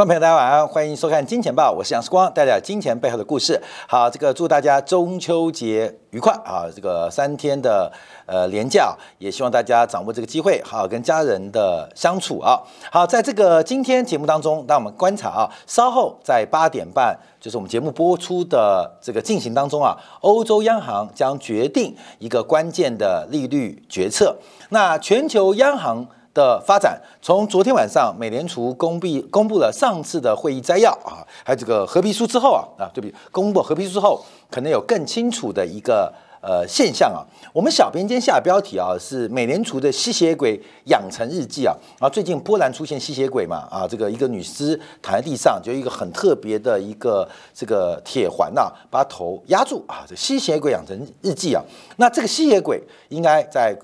观众朋友，大家晚安，欢迎收看《金钱报》，我是杨世光，带来金钱背后的故事。好，这个祝大家中秋节愉快啊！这个三天的呃连假，也希望大家掌握这个机会，好好跟家人的相处啊。好，在这个今天节目当中，让我们观察啊，稍后在八点半，就是我们节目播出的这个进行当中啊，欧洲央行将决定一个关键的利率决策。那全球央行。的发展，从昨天晚上美联储公布公布了上次的会议摘要啊，还有这个合皮书之后啊啊，对不起，公布合皮书之后，可能有更清楚的一个呃现象啊。我们小编今天下标题啊是美联储的吸血鬼养成日记啊啊，最近波兰出现吸血鬼嘛啊，这个一个女尸躺在地上，就一个很特别的一个这个铁环呐，把头压住啊，这吸血鬼养成日记啊，那这个吸血鬼应该在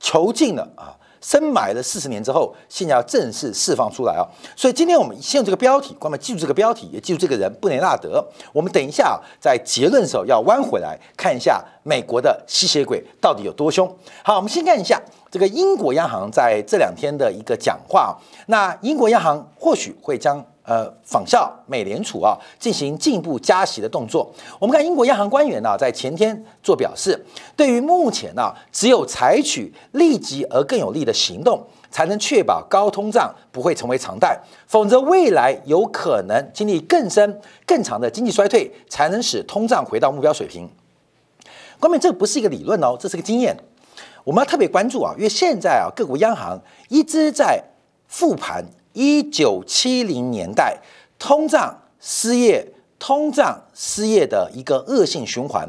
囚禁了啊。深埋了四十年之后，现在要正式释放出来啊！所以今天我们先用这个标题，关们记住这个标题，也记住这个人布雷纳德。我们等一下在结论的时候要弯回来看一下美国的吸血鬼到底有多凶。好，我们先看一下这个英国央行在这两天的一个讲话。那英国央行或许会将。呃，仿效美联储啊，进行进一步加息的动作。我们看英国央行官员呢，在前天做表示，对于目前呢，只有采取立即而更有力的行动，才能确保高通胀不会成为常态，否则未来有可能经历更深更长的经济衰退，才能使通胀回到目标水平。关键这不是一个理论哦，这是个经验，我们要特别关注啊，因为现在啊，各国央行一直在复盘。一九七零年代，通胀、失业、通胀、失业的一个恶性循环。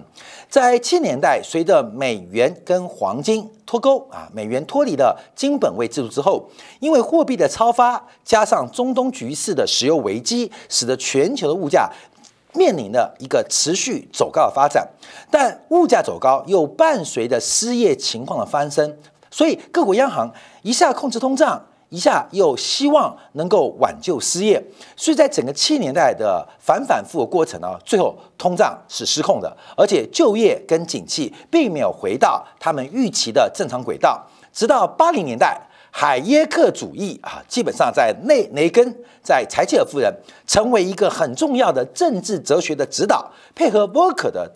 在七年代，随着美元跟黄金脱钩啊，美元脱离了金本位制度之后，因为货币的超发，加上中东局势的石油危机，使得全球的物价面临了一个持续走高的发展。但物价走高又伴随着失业情况的翻身，所以各国央行一下控制通胀。一下又希望能够挽救失业，所以在整个七年代的反反复复过程呢，最后通胀是失控的，而且就业跟景气并没有回到他们预期的正常轨道。直到八零年代，海耶克主义啊，基本上在内雷根在柴契尔夫人成为一个很重要的政治哲学的指导，配合沃克的。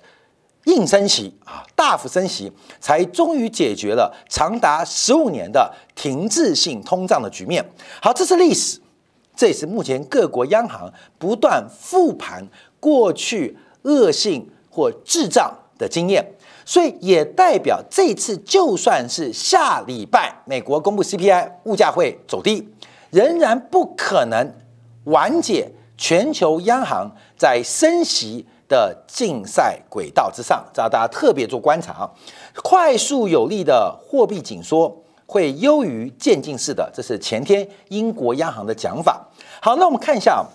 硬升息啊，大幅升息，才终于解决了长达十五年的停滞性通胀的局面。好，这是历史，这也是目前各国央行不断复盘过去恶性或滞胀的经验，所以也代表这次就算是下礼拜美国公布 CPI，物价会走低，仍然不可能缓解全球央行在升息。的竞赛轨道之上，这要大家特别做观察啊！快速有力的货币紧缩会优于渐进式的，这是前天英国央行的讲法。好，那我们看一下，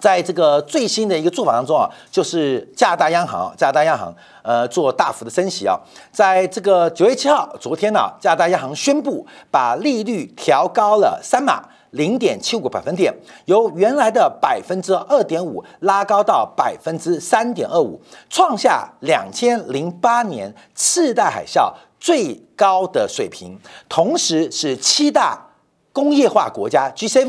在这个最新的一个做法当中啊，就是加拿大央行，加拿大央行呃做大幅的升息啊，在这个九月七号，昨天呢，加拿大央行宣布把利率调高了三码。零点七五个百分点，由原来的百分之二点五拉高到百分之三点二五，创下两千零八年次贷海啸最高的水平，同时是七大工业化国家 G7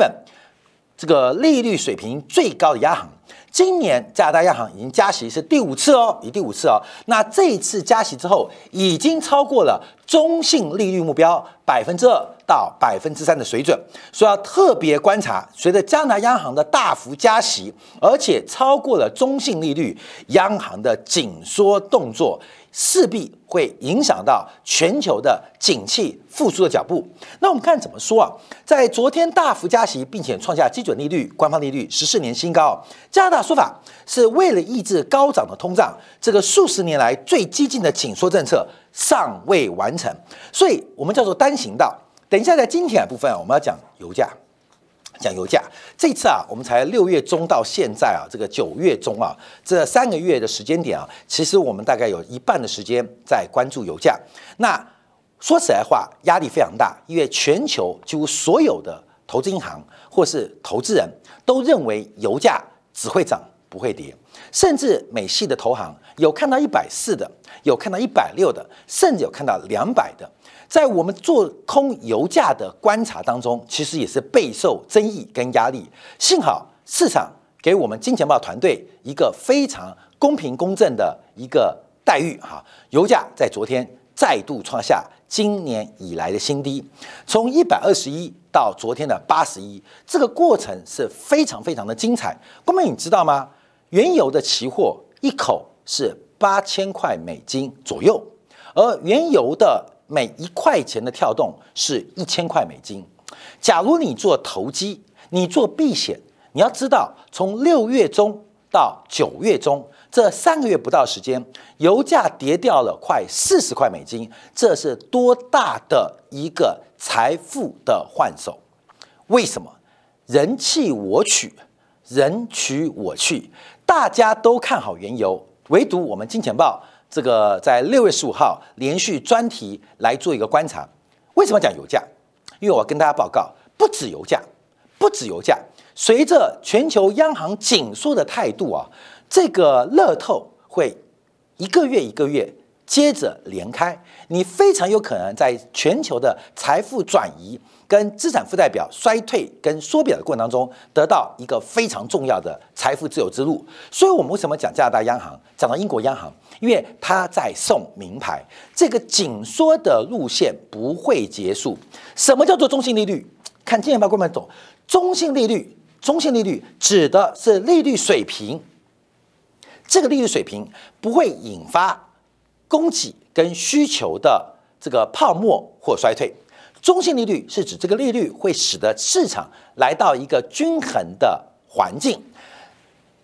这个利率水平最高的央行。今年加拿大央行已经加息是第五次哦，已第五次哦。那这一次加息之后，已经超过了中性利率目标百分之二到百分之三的水准，所以要特别观察。随着加拿大央行的大幅加息，而且超过了中性利率，央行的紧缩动作。势必会影响到全球的景气复苏的脚步。那我们看怎么说啊？在昨天大幅加息，并且创下基准利率、官方利率十四年新高。加拿大说法是为了抑制高涨的通胀，这个数十年来最激进的紧缩政策尚未完成，所以我们叫做单行道。等一下，在今天的部分，我们要讲油价。讲油价，这次啊，我们才六月中到现在啊，这个九月中啊，这三个月的时间点啊，其实我们大概有一半的时间在关注油价。那说实在话，压力非常大，因为全球几乎所有的投资银行或是投资人都认为油价只会涨不会跌，甚至美系的投行有看到一百四的，有看到一百六的，甚至有看到两百的。在我们做空油价的观察当中，其实也是备受争议跟压力。幸好市场给我们金钱豹团队一个非常公平公正的一个待遇哈。油价在昨天再度创下今年以来的新低，从一百二十一到昨天的八十一，这个过程是非常非常的精彩。光妹，你知道吗？原油的期货一口是八千块美金左右，而原油的每一块钱的跳动是一千块美金。假如你做投机，你做避险，你要知道，从六月中到九月中这三个月不到时间，油价跌掉了快四十块美金，这是多大的一个财富的换手？为什么？人弃我取，人取我去。大家都看好原油，唯独我们金钱豹这个在六月十五号连续专题来做一个观察。为什么讲油价？因为我跟大家报告，不止油价，不止油价，随着全球央行紧缩的态度啊，这个乐透会一个月一个月接着连开，你非常有可能在全球的财富转移。跟资产负债表衰退跟缩表的过程当中，得到一个非常重要的财富自由之路。所以，我们为什么讲加拿大央行，讲到英国央行？因为它在送名牌，这个紧缩的路线不会结束。什么叫做中性利率？看今天报官们走，中性利率，中性利率指的是利率水平，这个利率水平不会引发供给跟需求的这个泡沫或衰退。中性利率是指这个利率会使得市场来到一个均衡的环境。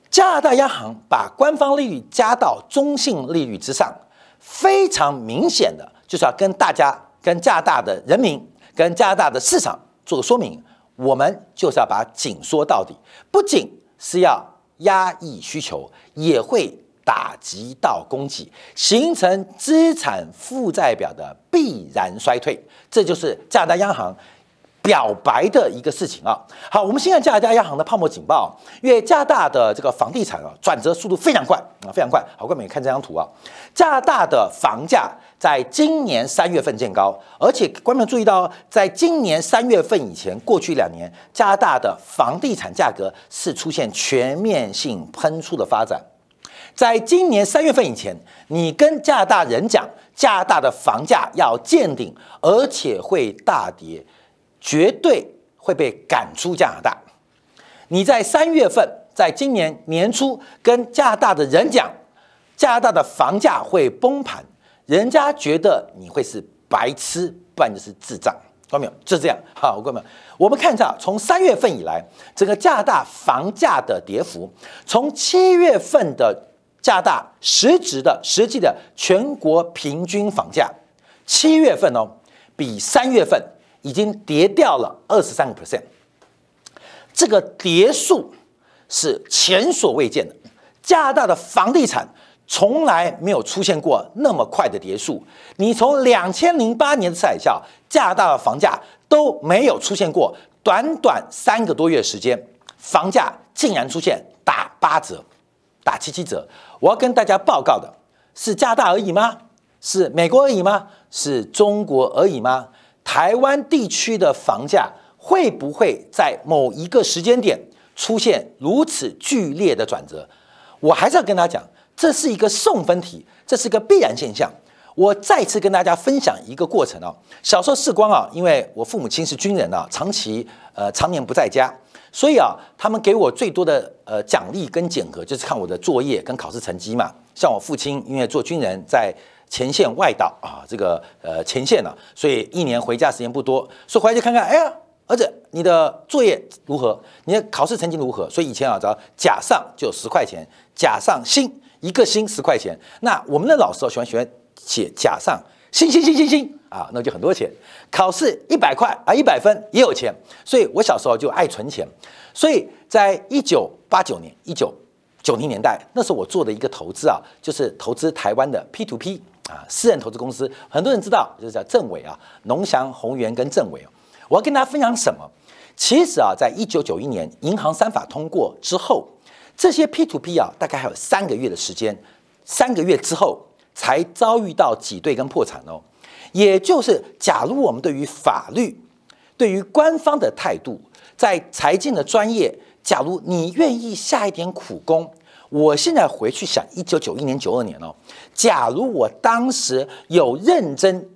加拿大央行把官方利率加到中性利率之上，非常明显的就是要跟大家、跟加拿大的人民、跟加拿大的市场做个说明：我们就是要把紧缩到底，不仅是要压抑需求，也会。打击到供给，形成资产负债表的必然衰退，这就是加拿大央行表白的一个事情啊。好，我们现在加拿大央行的泡沫警报，因为加拿大的这个房地产啊转折速度非常快啊，非常快。好，各位看这张图啊，加拿大的房价在今年三月份见高，而且观众注意到，在今年三月份以前，过去两年加拿大的房地产价格是出现全面性喷出的发展。在今年三月份以前，你跟加拿大人讲，加拿大的房价要见顶，而且会大跌，绝对会被赶出加拿大。你在三月份，在今年年初跟加拿大的人讲，加拿大的房价会崩盘，人家觉得你会是白痴，不然就是智障，看到没有？就这样。好，各位们，我们看一下，从三月份以来，整个加拿大房价的跌幅，从七月份的。加大实质的实际的全国平均房价，七月份哦，比三月份已经跌掉了二十三个 percent，这个跌数是前所未见的。加拿大的房地产从来没有出现过那么快的跌数。你从两千零八年的海啸，加拿大的房价都没有出现过，短短三个多月时间，房价竟然出现打八折。打七七折，我要跟大家报告的是加大而已吗？是美国而已吗？是中国而已吗？台湾地区的房价会不会在某一个时间点出现如此剧烈的转折？我还是要跟大家讲，这是一个送分题，这是一个必然现象。我再次跟大家分享一个过程啊，小时候视光啊，因为我父母亲是军人啊，长期呃常年不在家。所以啊，他们给我最多的呃奖励跟检核，就是看我的作业跟考试成绩嘛。像我父亲，因为做军人，在前线外岛啊，这个呃前线呢，所以一年回家时间不多，所以回来就看看，哎呀，儿子，你的作业如何？你的考试成绩如何？所以以前啊，只要甲上就十块钱，甲上星一个星十块钱。那我们的老师喜欢喜欢写甲上。星星星星星啊，那就很多钱。考试一百块啊，一百分也有钱。所以我小时候就爱存钱。所以在一九八九年、一九九零年代，那时候我做的一个投资啊，就是投资台湾的 P to P 啊，私人投资公司。很多人知道，就是叫政委啊，农祥、宏源跟政委。我要跟大家分享什么？其实啊，在一九九一年银行三法通过之后，这些 P to P 啊，大概还有三个月的时间，三个月之后。才遭遇到挤兑跟破产哦，也就是，假如我们对于法律、对于官方的态度，在财经的专业假如你愿意下一点苦功，我现在回去想，一九九一年、九二年哦，假如我当时有认真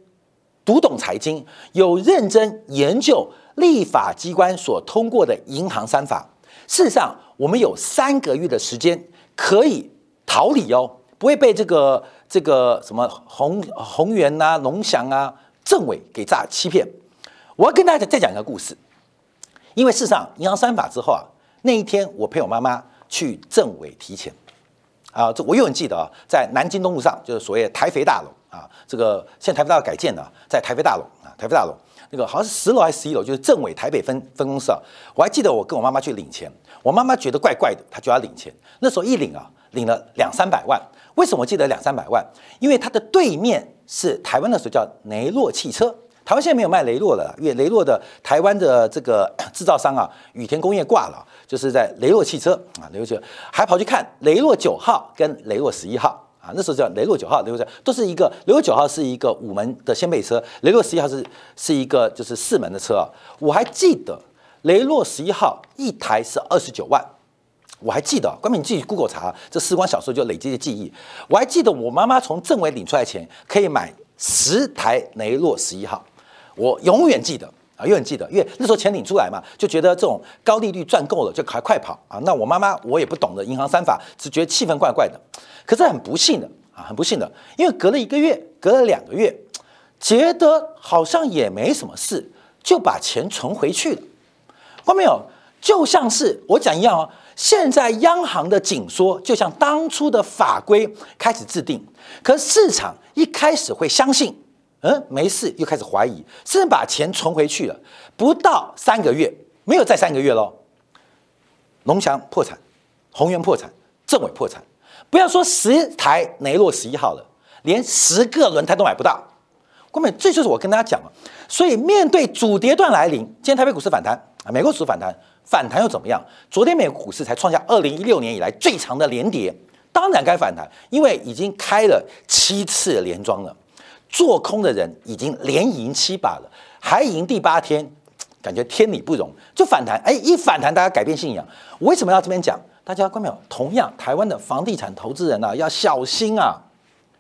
读懂财经，有认真研究立法机关所通过的银行三法，事实上，我们有三个月的时间可以逃离哦，不会被这个这个什么宏宏源啊、龙翔啊、政委给诈欺骗。我要跟大家再讲一个故事，因为事实上，银行三法之后啊。那一天，我陪我妈妈去政委提钱，啊，这我永远记得啊，在南京东路上，就是所谓台肥大楼啊，这个现在台肥大楼改建的，在台肥大楼啊，台肥大楼那个好像是十楼还是十一楼，就是政委台北分分公司啊。我还记得我跟我妈妈去领钱，我妈妈觉得怪怪的，她就要领钱。那时候一领啊，领了两三百万。为什么我记得两三百万？因为它的对面是台湾那时候叫雷诺汽车。台湾现在没有卖雷诺了，因为雷诺的台湾的这个 制造商啊，羽田工业挂了，就是在雷诺汽车啊，雷诺汽车还跑去看雷诺九号跟雷诺十一号啊，那时候叫雷诺九号，雷诺十都是一个雷诺九号是一个五门的掀背车，雷诺十一号是是一个就是四门的车啊。我还记得雷诺十一号一台是二十九万，我还记得，关明你自己 Google 查，这时光小时候就累积的记忆。我还记得我妈妈从政委领出来钱可以买十台雷诺十一号。我永远记得啊，永远记得，因为那时候钱领出来嘛，就觉得这种高利率赚够了，就快快跑啊。那我妈妈我也不懂得银行三法，只觉得气氛怪怪的。可是很不幸的啊，很不幸的，因为隔了一个月，隔了两个月，觉得好像也没什么事，就把钱存回去了。看没有？就像是我讲一样哦，现在央行的紧缩，就像当初的法规开始制定，可市场一开始会相信。嗯，没事，又开始怀疑，甚至把钱存回去了。不到三个月，没有再三个月喽。龙翔破产，宏源破产，政委破产。不要说十台雷诺十一号了，连十个轮胎都买不到。关键这就是我跟大家讲了。所以面对主跌段来临，今天台北股市反弹，美国股市反弹，反弹又怎么样？昨天美国股市才创下二零一六年以来最长的连跌，当然该反弹，因为已经开了七次连庄了。做空的人已经连赢七把了，还赢第八天，感觉天理不容，就反弹。哎，一反弹，大家改变信仰。我为什么要这边讲？大家关没有？同样，台湾的房地产投资人呢，要小心啊，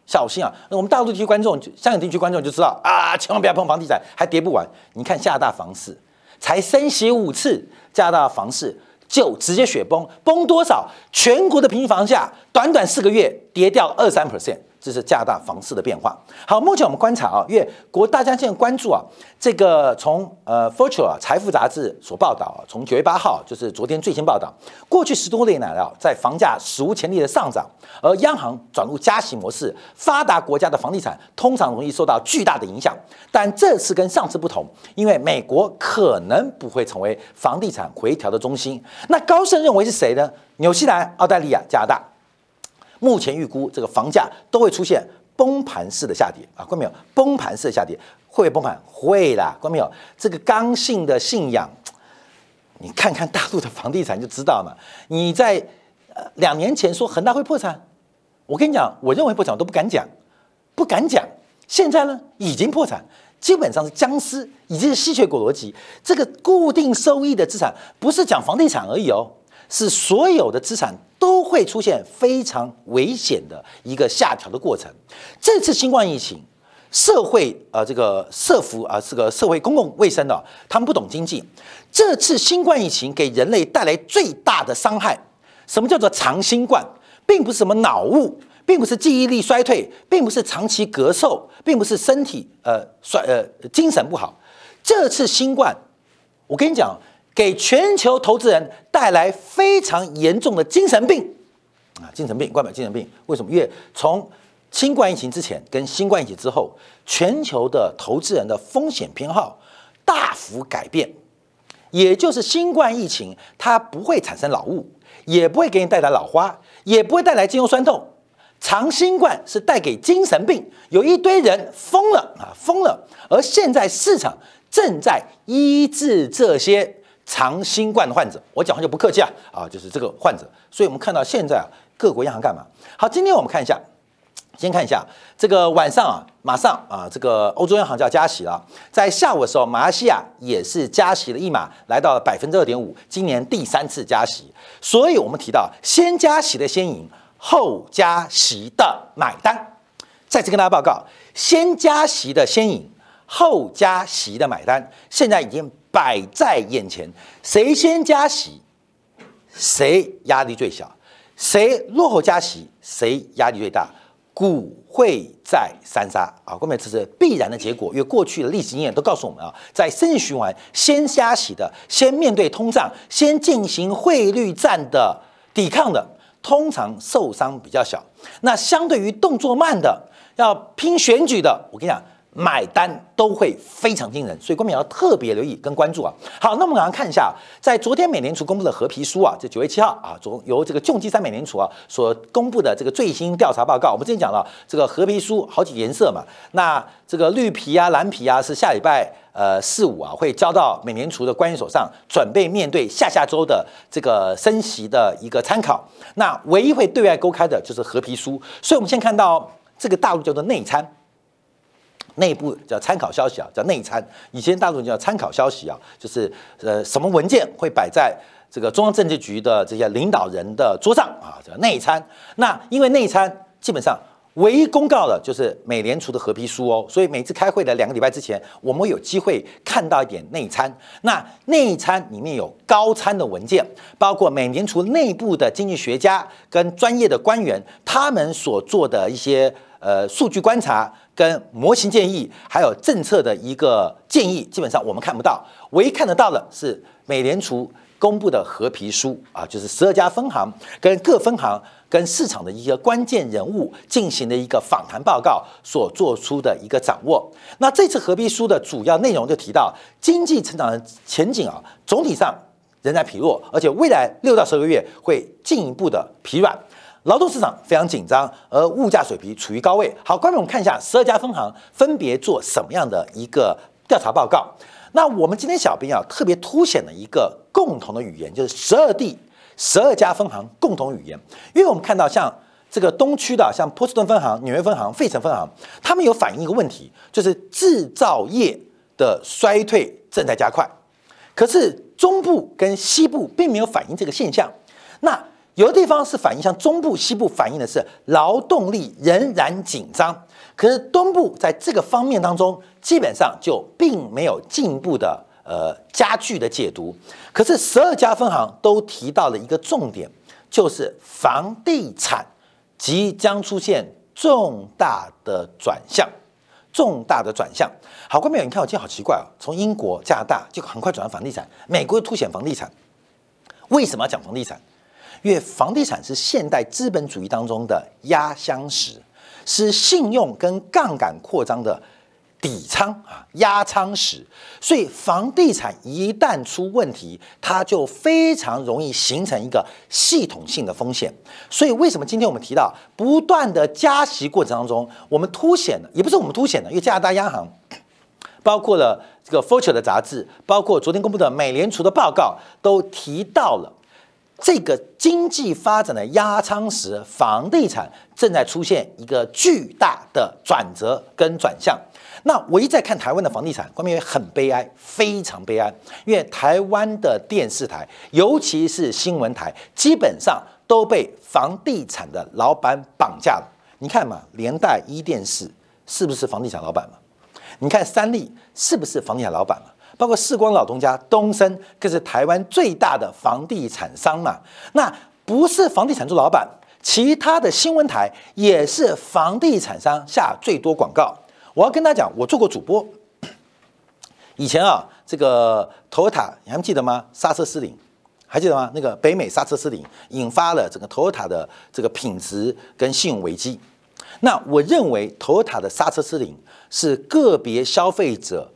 小心啊！那我们大陆地区观众、香港地区观众就知道啊，千万不要碰房地产，还跌不完。你看厦大房市才升息五次，加拿大房市就直接雪崩，崩多少？全国的平均房价短短四个月跌掉二三 percent。这是加拿大房市的变化。好，目前我们观察啊，因为国大家现在关注啊，这个从呃 Fortune 啊财富杂志所报道啊，从九月八号就是昨天最新报道，过去十多年来啊，在房价史无前例的上涨，而央行转入加息模式，发达国家的房地产通常容易受到巨大的影响。但这次跟上次不同，因为美国可能不会成为房地产回调的中心。那高盛认为是谁呢？纽西兰、澳大利亚、加拿大。目前预估这个房价都会出现崩盘式的下跌啊，关没有？崩盘式的下跌会不会崩盘？会啦，关没有？这个刚性的信仰，你看看大陆的房地产就知道嘛。你在呃两年前说恒大会破产，我跟你讲，我认为破产我都不敢讲，不敢讲。现在呢，已经破产，基本上是僵尸，已经是吸血鬼逻辑。这个固定收益的资产不是讲房地产而已哦。是所有的资产都会出现非常危险的一个下调的过程。这次新冠疫情，社会呃这个社服啊这个社会公共卫生的，他们不懂经济。这次新冠疫情给人类带来最大的伤害，什么叫做长新冠？并不是什么脑雾，并不是记忆力衰退，并不是长期咳嗽，并不是身体呃衰呃精神不好。这次新冠，我跟你讲。给全球投资人带来非常严重的精神病啊！精神病，冠冕精神病，为什么？因为从新冠疫情之前跟新冠疫情之后，全球的投资人的风险偏好大幅改变。也就是新冠疫情，它不会产生老物，也不会给你带来老花，也不会带来肌肉酸痛。长新冠是带给精神病，有一堆人疯了啊，疯了。而现在市场正在医治这些。长新冠的患者，我讲话就不客气啊啊，就是这个患者。所以我们看到现在啊，各国央行干嘛？好，今天我们看一下先看一下这个晚上啊，马上啊，这个欧洲央行就要加息了。在下午的时候，马来西亚也是加息了一码，来到了百分之二点五，今年第三次加息。所以我们提到，先加息的先赢，后加息的买单。再次跟大家报告，先加息的先赢，后加息的买单，现在已经摆在眼前，谁先加息，谁压力最小，谁落后加息，谁压力最大。股会在三杀啊，各位，这是必然的结果，因为过去的历史经验都告诉我们啊，在生意循环先加息的，先面对通胀，先进行汇率战的抵抗的，通常受伤比较小。那相对于动作慢的，要拼选举的，我跟你讲。买单都会非常惊人，所以公民要特别留意跟关注啊。好，那我们马上看一下，在昨天美联储公布的合皮书啊，这九月七号啊，由由这个重基三美联储啊所公布的这个最新调查报告。我们之前讲了这个合皮书好几颜色嘛，那这个绿皮啊、蓝皮啊是下礼拜呃四五啊会交到美联储的官员手上，准备面对下下周的这个升息的一个参考。那唯一会对外公开的就是合皮书，所以我们先看到这个大陆叫做内参。内部叫参考消息啊，叫内参。以前大陆叫参考消息啊，就是呃什么文件会摆在这个中央政治局的这些领导人的桌上啊，叫内参。那因为内参基本上唯一公告的就是美联储的合批书哦，所以每次开会的两个礼拜之前，我们有机会看到一点内参。那内参里面有高参的文件，包括美联储内部的经济学家跟专业的官员他们所做的一些呃数据观察。跟模型建议，还有政策的一个建议，基本上我们看不到，唯一看得到的是美联储公布的合皮书啊，就是十二家分行跟各分行跟市场的一个关键人物进行的一个访谈报告所做出的一个掌握。那这次合皮书的主要内容就提到，经济成长的前景啊，总体上仍在疲弱，而且未来六到十个月会进一步的疲软。劳动市场非常紧张，而物价水平处于高位。好，观众，我们看一下十二家分行分别做什么样的一个调查报告。那我们今天小编啊，特别凸显了一个共同的语言，就是十二地十二家分行共同语言。因为我们看到像这个东区的，像波士顿分行、纽约分行、费城分行，他们有反映一个问题，就是制造业的衰退正在加快。可是中部跟西部并没有反映这个现象。那有的地方是反映，像中部、西部反映的是劳动力仍然紧张，可是东部在这个方面当中，基本上就并没有进一步的呃加剧的解读。可是十二家分行都提到了一个重点，就是房地产即将出现重大的转向，重大的转向。好，观众朋友，你看我今天好奇怪啊，从英国、加拿大就很快转到房地产，美国又凸显房地产，为什么要讲房地产？因为房地产是现代资本主义当中的压箱石，是信用跟杠杆扩张的底仓啊，压仓石。所以房地产一旦出问题，它就非常容易形成一个系统性的风险。所以为什么今天我们提到不断的加息过程当中，我们凸显的也不是我们凸显的，因为加拿大央行，包括了这个《Fortune》的杂志，包括昨天公布的美联储的报告，都提到了。这个经济发展的压舱石，房地产正在出现一个巨大的转折跟转向。那我一再看台湾的房地产，关于很悲哀，非常悲哀，因为台湾的电视台，尤其是新闻台，基本上都被房地产的老板绑架了。你看嘛，连带一电视是不是房地产老板嘛？你看三立是不是房地产老板嘛？包括世光老东家、东升，更是台湾最大的房地产商嘛。那不是房地产做老板，其他的新闻台也是房地产商下最多广告。我要跟他讲，我做过主播。以前啊，这个头塔你还记得吗？刹车失灵，还记得吗？那个北美刹车失灵，引发了整个 Toyota 的这个品质跟信用危机。那我认为 Toyota 的刹车失灵是个别消费者。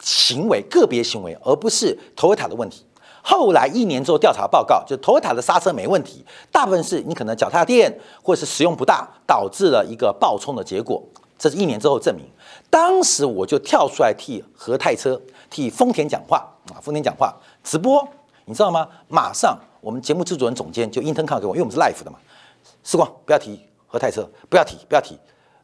行为个别行为，而不是 Toyota 的问题。后来一年之后调查报告，就 Toyota 的刹车没问题，大部分是你可能脚踏垫或是使用不当，导致了一个爆冲的结果。这是一年之后证明。当时我就跳出来替和泰车、替丰田讲话啊，丰田讲话直播，你知道吗？马上我们节目制作人总监就 Inten 给我，因为我们是 Live 的嘛。时光不要提和泰车不要提，不要提，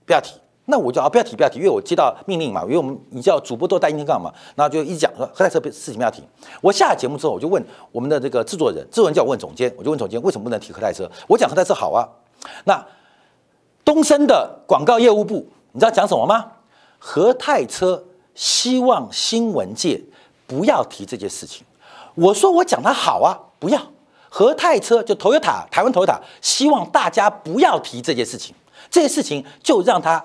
不要提。那我就啊不要提，不要提，因为我接到命令嘛，因为我们你知道主播都带音听杠嘛，然后就一直讲说何泰车事情不要提。我下了节目之后，我就问我们的这个制作人，制作人叫我问总监，我就问总监为什么不能提何泰车？我讲何泰车好啊。那东升的广告业务部，你知道讲什么吗？何泰车希望新闻界不要提这件事情。我说我讲它好啊，不要。何泰车就投 t 塔，台湾投 t 塔，希望大家不要提这件事情。这件事情就让它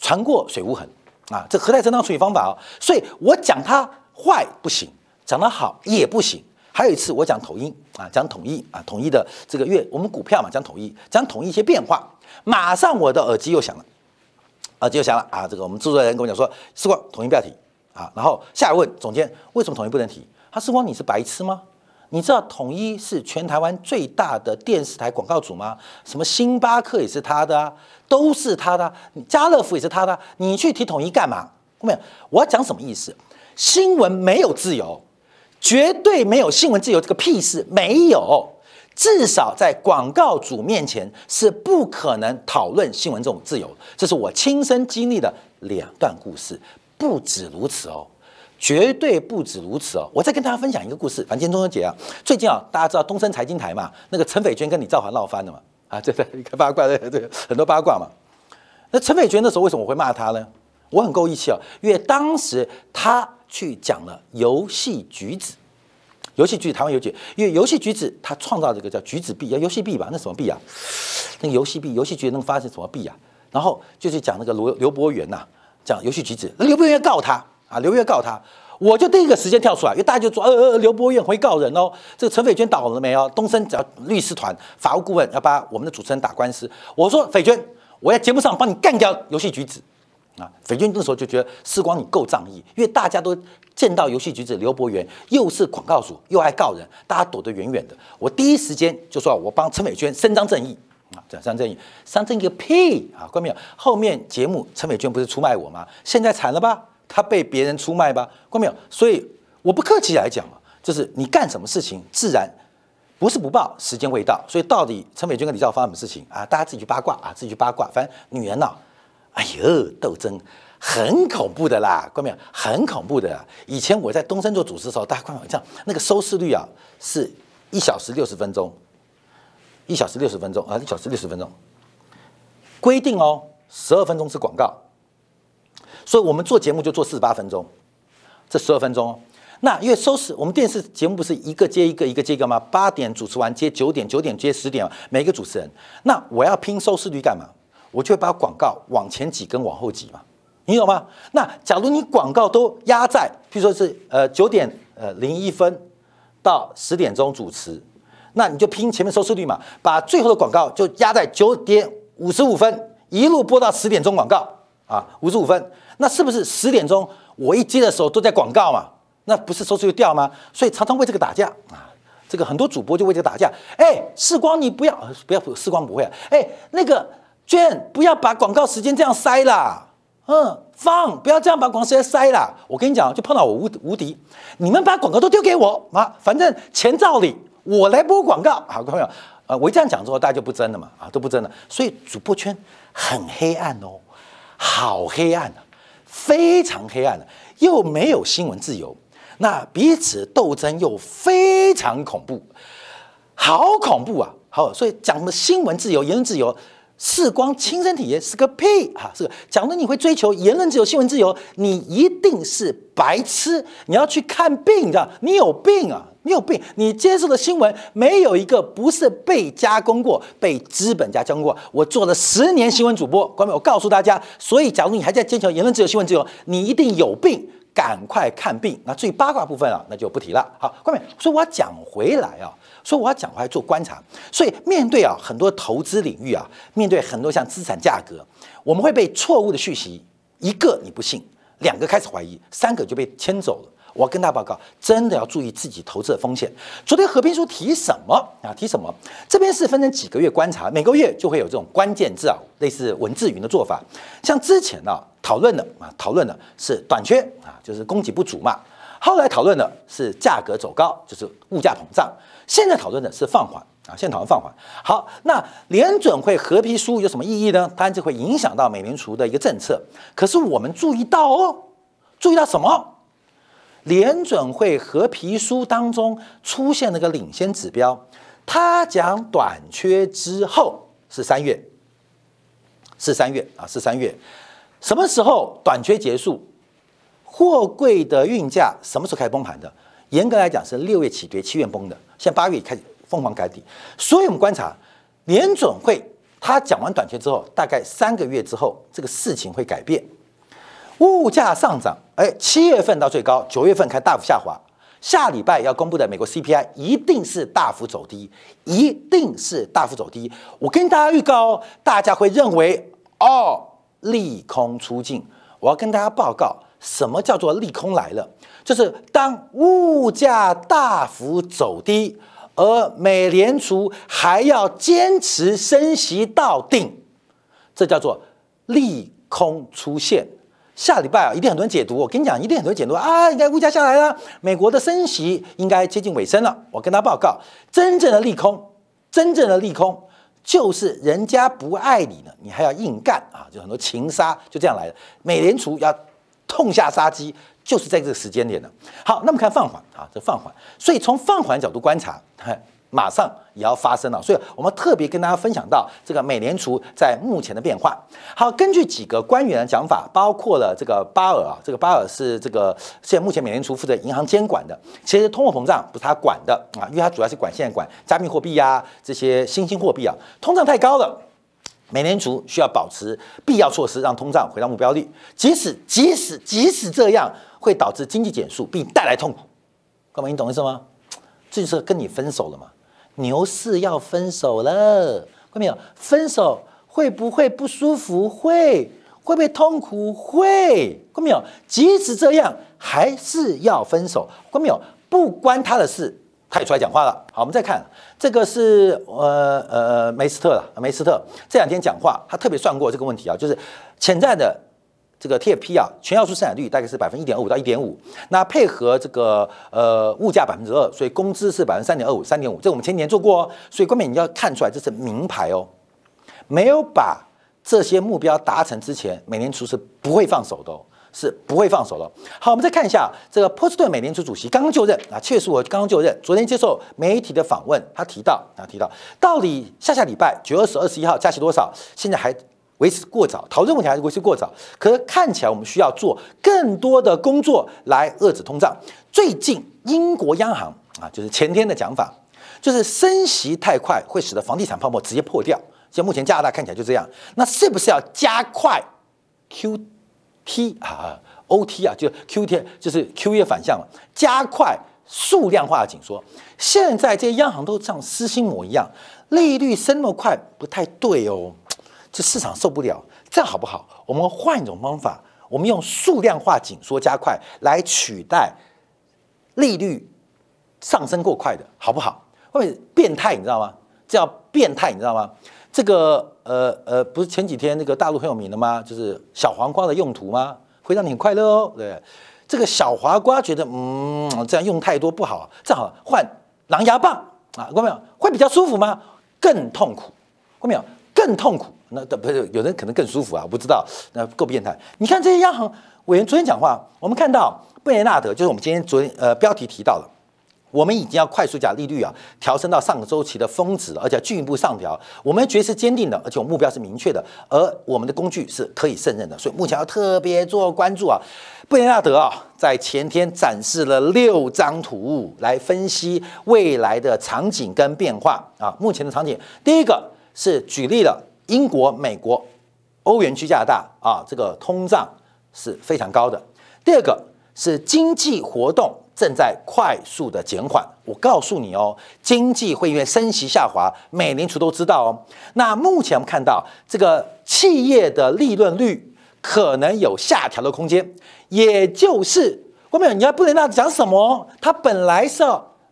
船过水无痕啊！这和泰车当处理方法哦。所以我讲它坏不行，讲它好也不行。还有一次我讲统一啊，讲统一啊，统一的这个月我们股票嘛，讲统一，讲统一一些变化，马上我的耳机又响了，耳机又响了啊！这个我们制作人跟我讲说，时光统一不要提啊。然后下一问总监，为什么统一不能提？他时光你是白痴吗？你知道统一是全台湾最大的电视台广告主吗？什么星巴克也是他的，都是他的，家乐福也是他的。你去提统一干嘛？没有，我要讲什么意思？新闻没有自由，绝对没有新闻自由，这个屁事没有。至少在广告主面前是不可能讨论新闻这种自由。这是我亲身经历的两段故事，不止如此哦。绝对不止如此哦！我再跟大家分享一个故事。反正中秋节啊，最近啊，大家知道东森财经台嘛，那个陈斐娟跟李兆华闹翻了嘛，啊，这个一个八卦，对对，很多八卦嘛。那陈斐娟那时候为什么我会骂她呢？我很够义气哦，因为当时她去讲了游戏橘子，游戏橘子台湾有举，因为游戏橘子他创造这个叫橘子币，要游戏币吧？那什么币啊？那个游戏币，游戏橘能发生什么币啊？然后就去讲那个刘刘伯元呐，讲游戏橘子，那刘伯元要告他。啊，刘月告他，我就第一个时间跳出来，因为大家就说，呃呃，刘伯愿会告人哦。这个陈斐娟倒了没有？东森找律师团法务顾问要把我们的主持人打官司。我说斐娟，我在节目上帮你干掉游戏橘子啊。斐娟那时候就觉得时光你够仗义，因为大家都见到游戏橘子刘伯元又是广告主又爱告人，大家躲得远远的。我第一时间就说我帮陈斐娟伸张正义啊，伸张正义，伸张正义个屁啊！关没有？后面节目陈斐娟不是出卖我吗？现在惨了吧？他被别人出卖吧？看没有？所以我不客气来讲啊，就是你干什么事情，自然不是不报，时间未到。所以到底陈美娟跟李兆发什么事情啊？大家自己去八卦啊，自己去八卦。反正女人呐，哎呦，斗争很恐怖的啦，看没有？很恐怖的。以前我在东森做主持的时候，大家看这样，那个收视率啊，是一小时六十分钟，一小时六十分钟啊，一小时六十分钟，规定哦，十二分钟是广告。所以我们做节目就做四十八分钟，这十二分钟。那因为收视，我们电视节目不是一个接一个，一个接一个吗？八点主持完接九点，九点接十点，每个主持人。那我要拼收视率干嘛？我就会把广告往前挤跟往后挤嘛，你懂吗？那假如你广告都压在，譬如说是呃九点呃零一分到十点钟主持，那你就拼前面收视率嘛，把最后的广告就压在九点五十五分，一路播到十点钟广告啊，五十五分。那是不是十点钟我一接的时候都在广告嘛？那不是收视率掉吗？所以常常为这个打架啊！这个很多主播就为这个打架。哎，世光你不要不要，世光不会啊！哎，那个娟不要把广告时间这样塞啦！嗯，放不要这样把广告时间塞啦！我跟你讲，就碰到我无无敌，你们把广告都丢给我啊！反正钱照理我来播广告。好，朋友，呃，我一这样讲之后，大家就不争了嘛，啊，都不争了。所以主播圈很黑暗哦，好黑暗啊！非常黑暗的，又没有新闻自由，那彼此斗争又非常恐怖，好恐怖啊！好，所以讲的新闻自由、言论自由，视光亲身体验是个屁啊！是讲的你会追求言论自由、新闻自由，你一定是白痴，你要去看病，你知道？你有病啊！你有病！你接受的新闻没有一个不是被加工过、被资本家加工过。我做了十年新闻主播，各位，我告诉大家，所以假如你还在坚持言论自由、新闻自由，你一定有病，赶快看病。那至于八卦部分啊，那就不提了。好，各位，所以我要讲回来啊，所以我要讲回来做观察。所以面对啊很多投资领域啊，面对很多像资产价格，我们会被错误的讯息，一个你不信，两个开始怀疑，三个就被牵走了。我要跟大家报告，真的要注意自己投资的风险。昨天何斌书提什么啊？提什么？这边是分成几个月观察，每个月就会有这种关键字啊，类似文字云的做法。像之前呢讨论的啊，讨论的是短缺啊，就是供给不足嘛。后来讨论的是价格走高，就是物价膨胀。现在讨论的是放缓啊，现在讨论放缓。好，那联准会合皮书有什么意义呢？当然就会影响到美联储的一个政策。可是我们注意到哦，注意到什么？联准会合皮书当中出现了个领先指标，它讲短缺之后是三月，是三月啊，是三月。什么时候短缺结束？货柜的运价什么时候开始崩盘的？严格来讲是六月起跌，七月崩的。现在八月开始疯狂改底，所以我们观察联准会，他讲完短缺之后，大概三个月之后，这个事情会改变。物价上涨，哎，七月份到最高，九月份开大幅下滑。下礼拜要公布的美国 CPI 一定是大幅走低，一定是大幅走低。我跟大家预告，大家会认为哦，利空出尽。我要跟大家报告，什么叫做利空来了？就是当物价大幅走低，而美联储还要坚持升息到定，这叫做利空出现。下礼拜啊，一定很多人解读。我跟你讲，一定很多人解读啊，应该物价下来了，美国的升息应该接近尾声了。我跟他报告，真正的利空，真正的利空就是人家不爱你了，你还要硬干啊！就很多情杀就这样来的。美联储要痛下杀机，就是在这个时间点的。好，那么看放缓啊，这放缓。所以从放缓角度观察，马上也要发生了，所以我们特别跟大家分享到这个美联储在目前的变化。好，根据几个官员的讲法，包括了这个巴尔啊，这个巴尔是这个现在目前美联储负责银行监管的，其实通货膨胀不是他管的啊，因为他主要是管现在管加密货币呀这些新兴货币啊，通胀太高了，美联储需要保持必要措施，让通胀回到目标率，即使即使即使这样会导致经济减速并带来痛苦，各位你懂意思吗？这就是跟你分手了嘛。牛市要分手了，看没有？分手会不会不舒服？会，会不会痛苦？会，看没有？即使这样，还是要分手，看没有？不关他的事，他也出来讲话了。好，我们再看这个是呃呃梅斯特了，梅斯特这两天讲话，他特别算过这个问题啊，就是潜在的。这个 TFP 啊，全要素生产率大概是百分之一点二五到一点五，那配合这个呃物价百分之二，所以工资是百分之三点二五、三点五，这我们前几年做过哦。所以关键你要看出来这是名牌哦，没有把这些目标达成之前，美联储是不会放手的，是不会放手了。好，我们再看一下这个波士顿美联储主席刚刚就任啊，确实我刚刚就任，昨天接受媒体的访问，他提到啊提到，到底下下礼拜九月二十、二十一号加息多少？现在还。维持过早，讨论问题还是维持过早。可是看起来我们需要做更多的工作来遏制通胀。最近英国央行啊，就是前天的讲法，就是升息太快会使得房地产泡沫直接破掉。像目前加拿大看起来就这样，那是不是要加快 Q T 啊 O T 啊，就 Q T 就是 Q E 反向了，加快数量化的紧缩。现在这些央行都像失心魔一样，利率升那么快不太对哦。这市场受不了，这样好不好？我们换一种方法，我们用数量化紧缩加快来取代利率上升过快的，好不好？会变态，你知道吗？这叫变态，你知道吗？这个呃呃，不是前几天那个大陆很有名的吗？就是小黄瓜的用途吗？会让你很快乐哦。对，这个小黄瓜觉得嗯，这样用太多不好，正好换狼牙棒啊，看没有？会比较舒服吗？更痛苦，看没有？更痛苦。那不是有人可能更舒服啊？我不知道，那够变态。你看这些央行委员昨天讲话，我们看到贝雷纳德，就是我们今天昨天呃标题提到了，我们已经要快速将利率啊调升到上个周期的峰值，而且进一步上调。我们决是坚定的，而且我目标是明确的，而我们的工具是可以胜任的，所以目前要特别做关注啊。布雷纳德啊，在前天展示了六张图来分析未来的场景跟变化啊。目前的场景，第一个是举例了。英国、美国、欧元区、加拿大啊，这个通胀是非常高的。第二个是经济活动正在快速的减缓。我告诉你哦，经济会因为升息下滑，美联储都知道哦。那目前我们看到这个企业的利润率可能有下调的空间，也就是后面你要不能那讲什么？他本来是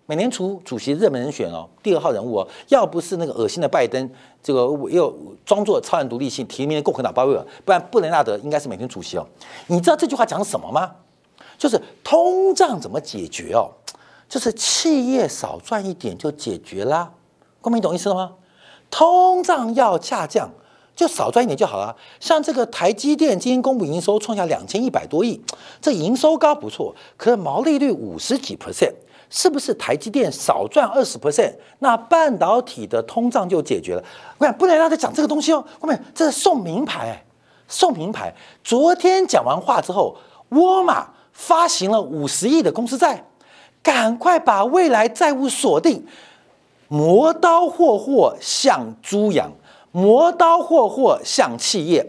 美联储主席热门人选哦，第二号人物哦，要不是那个恶心的拜登。这个又装作超然独立性提名的共和党鲍威尔，不然布雷纳德应该是美联储主席哦。你知道这句话讲什么吗？就是通胀怎么解决哦？就是企业少赚一点就解决啦。光明懂意思了吗？通胀要下降，就少赚一点就好了。像这个台积电今天公布营收创下两千一百多亿，这营收高不错，可是毛利率五十几 percent，是不是台积电少赚二十 percent，那半导体的通胀就解决了？我讲不能让他讲这个东西哦，后面这是送名牌，送名牌。昨天讲完话之后，沃尔玛发行了五十亿的公司债，赶快把未来债务锁定。磨刀霍霍向猪羊，磨刀霍霍向企业，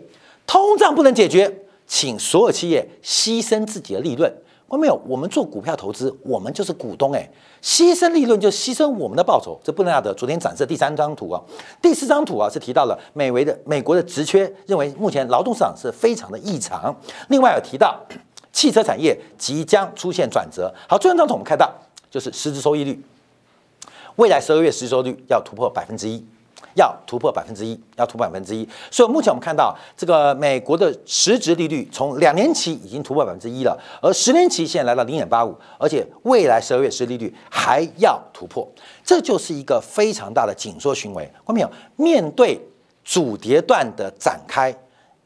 通胀不能解决，请所有企业牺牲自己的利润。看没有？我们做股票投资，我们就是股东，哎，牺牲利润就牺牲我们的报酬，这不能要的。昨天展示第三张图啊，第四张图啊是提到了美维的美国的职缺，认为目前劳动市场是非常的异常。另外有提到汽车产业即将出现转折。好，最后一张图我们看到就是实质收益率。未来十二月实收率要突破百分之一，要突破百分之一，要突破百分之一。所以目前我们看到这个美国的实质利率从两年期已经突破百分之一了，而十年期现在来到零点八五，而且未来十二月实利率还要突破，这就是一个非常大的紧缩行为。看到没有？面对主跌段的展开，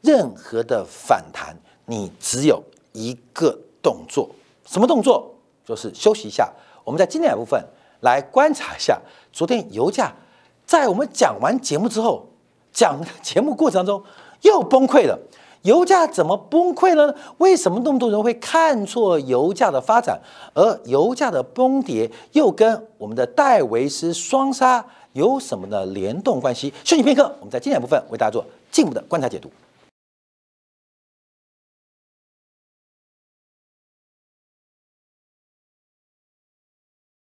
任何的反弹，你只有一个动作，什么动作？就是休息一下。我们在今天的部分。来观察一下，昨天油价在我们讲完节目之后，讲节目过程当中又崩溃了。油价怎么崩溃了呢？为什么那么多人会看错油价的发展？而油价的崩跌又跟我们的戴维斯双杀有什么的联动关系？休息片刻，我们在今天部分为大家做进一步的观察解读。